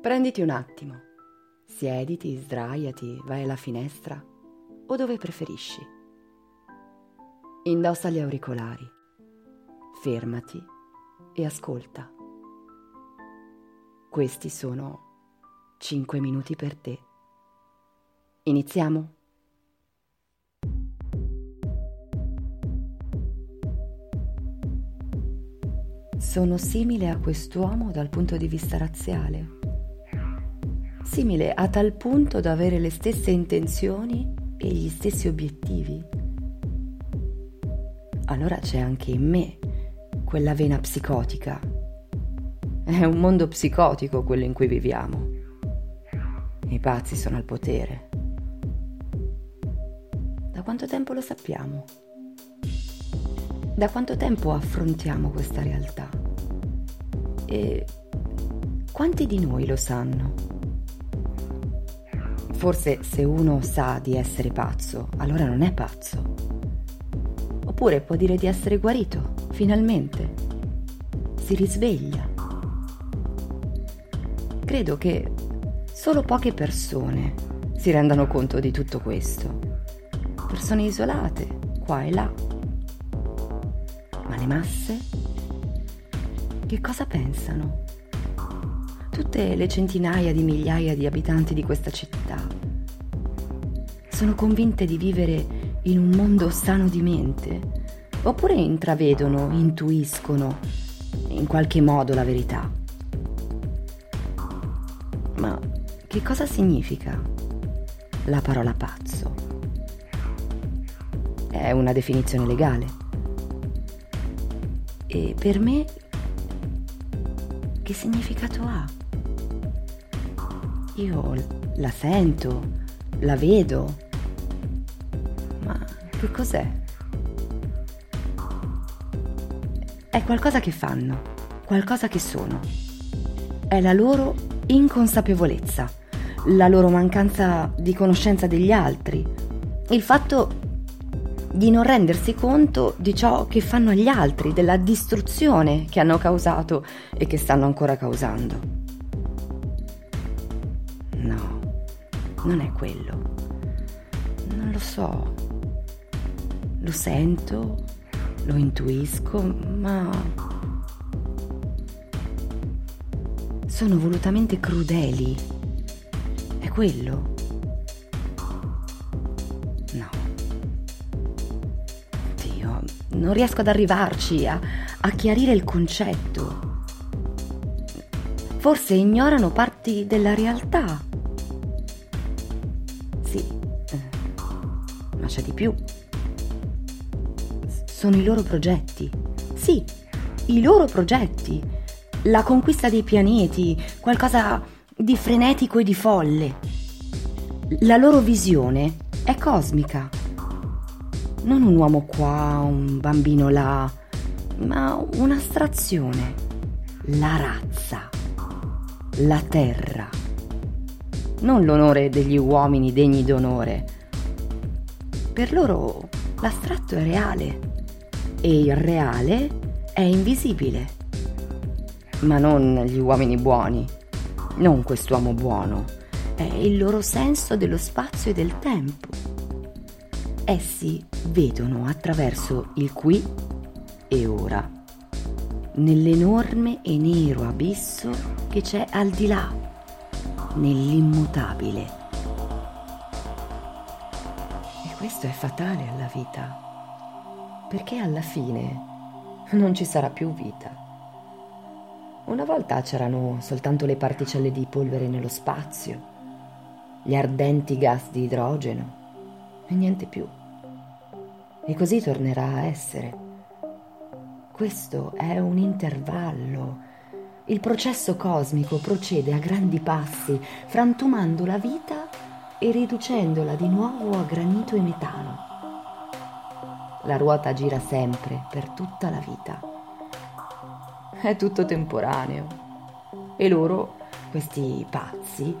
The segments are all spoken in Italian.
Prenditi un attimo. Siediti, sdraiati, vai alla finestra o dove preferisci. Indossa gli auricolari. Fermati e ascolta. Questi sono 5 minuti per te. Iniziamo? Sono simile a quest'uomo dal punto di vista razziale. Simile a tal punto da avere le stesse intenzioni e gli stessi obiettivi. Allora c'è anche in me quella vena psicotica. È un mondo psicotico quello in cui viviamo. I pazzi sono al potere. Da quanto tempo lo sappiamo? Da quanto tempo affrontiamo questa realtà? E quanti di noi lo sanno? Forse se uno sa di essere pazzo, allora non è pazzo. Oppure può dire di essere guarito, finalmente. Si risveglia. Credo che solo poche persone si rendano conto di tutto questo. Persone isolate, qua e là. Ma le masse? Che cosa pensano? Tutte le centinaia di migliaia di abitanti di questa città sono convinte di vivere in un mondo sano di mente? Oppure intravedono, intuiscono in qualche modo la verità? Ma che cosa significa la parola pazzo? È una definizione legale. E per me che significato ha? Io la sento, la vedo, ma che cos'è? È qualcosa che fanno, qualcosa che sono. È la loro inconsapevolezza, la loro mancanza di conoscenza degli altri, il fatto di non rendersi conto di ciò che fanno agli altri, della distruzione che hanno causato e che stanno ancora causando. Non è quello. Non lo so. Lo sento, lo intuisco, ma... Sono volutamente crudeli. È quello. No. Dio, non riesco ad arrivarci a, a chiarire il concetto. Forse ignorano parti della realtà c'è di più. Sono i loro progetti. Sì, i loro progetti. La conquista dei pianeti, qualcosa di frenetico e di folle. La loro visione è cosmica. Non un uomo qua, un bambino là, ma un'astrazione. La razza. La terra. Non l'onore degli uomini degni d'onore per loro l'astratto è reale e il reale è invisibile. Ma non gli uomini buoni, non quest'uomo buono, è il loro senso dello spazio e del tempo. Essi vedono attraverso il qui e ora, nell'enorme e nero abisso che c'è al di là, nell'immutabile questo è fatale alla vita, perché alla fine non ci sarà più vita. Una volta c'erano soltanto le particelle di polvere nello spazio, gli ardenti gas di idrogeno e niente più. E così tornerà a essere. Questo è un intervallo Il processo cosmico procede a grandi passi, frantumando la vita e riducendola di nuovo a granito e metano. La ruota gira sempre, per tutta la vita. È tutto temporaneo. E loro, questi pazzi,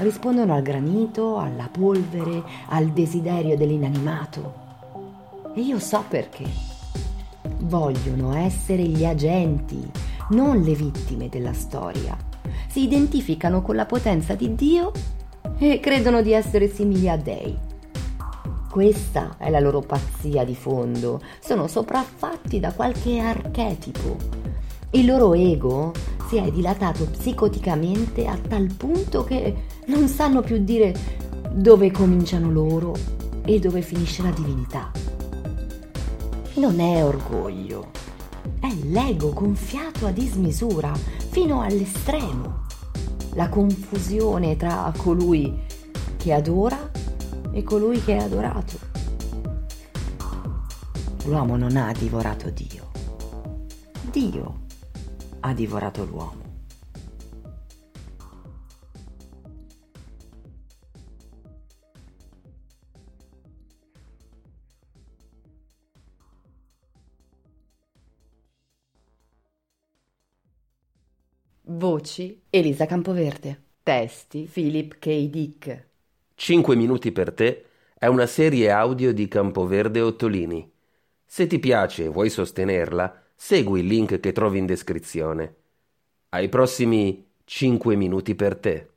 rispondono al granito, alla polvere, al desiderio dell'inanimato. E io so perché. Vogliono essere gli agenti, non le vittime della storia. Si identificano con la potenza di Dio e credono di essere simili a dei. Questa è la loro pazzia di fondo. Sono sopraffatti da qualche archetipo. Il loro ego si è dilatato psicoticamente a tal punto che non sanno più dire dove cominciano loro e dove finisce la divinità. Non è orgoglio, è l'ego gonfiato a dismisura fino all'estremo. La confusione tra colui che adora e colui che è adorato. L'uomo non ha divorato Dio. Dio ha divorato l'uomo. Voci Elisa Campoverde. Testi Philip K. Dick. 5 minuti per te è una serie audio di Campoverde Ottolini. Se ti piace e vuoi sostenerla, segui il link che trovi in descrizione. Ai prossimi 5 minuti per te.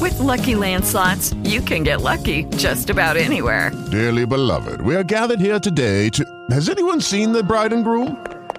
With lucky landslots, you can get lucky just about anywhere. Dearly beloved, we are gathered here today to. Has anyone seen the bride and groom?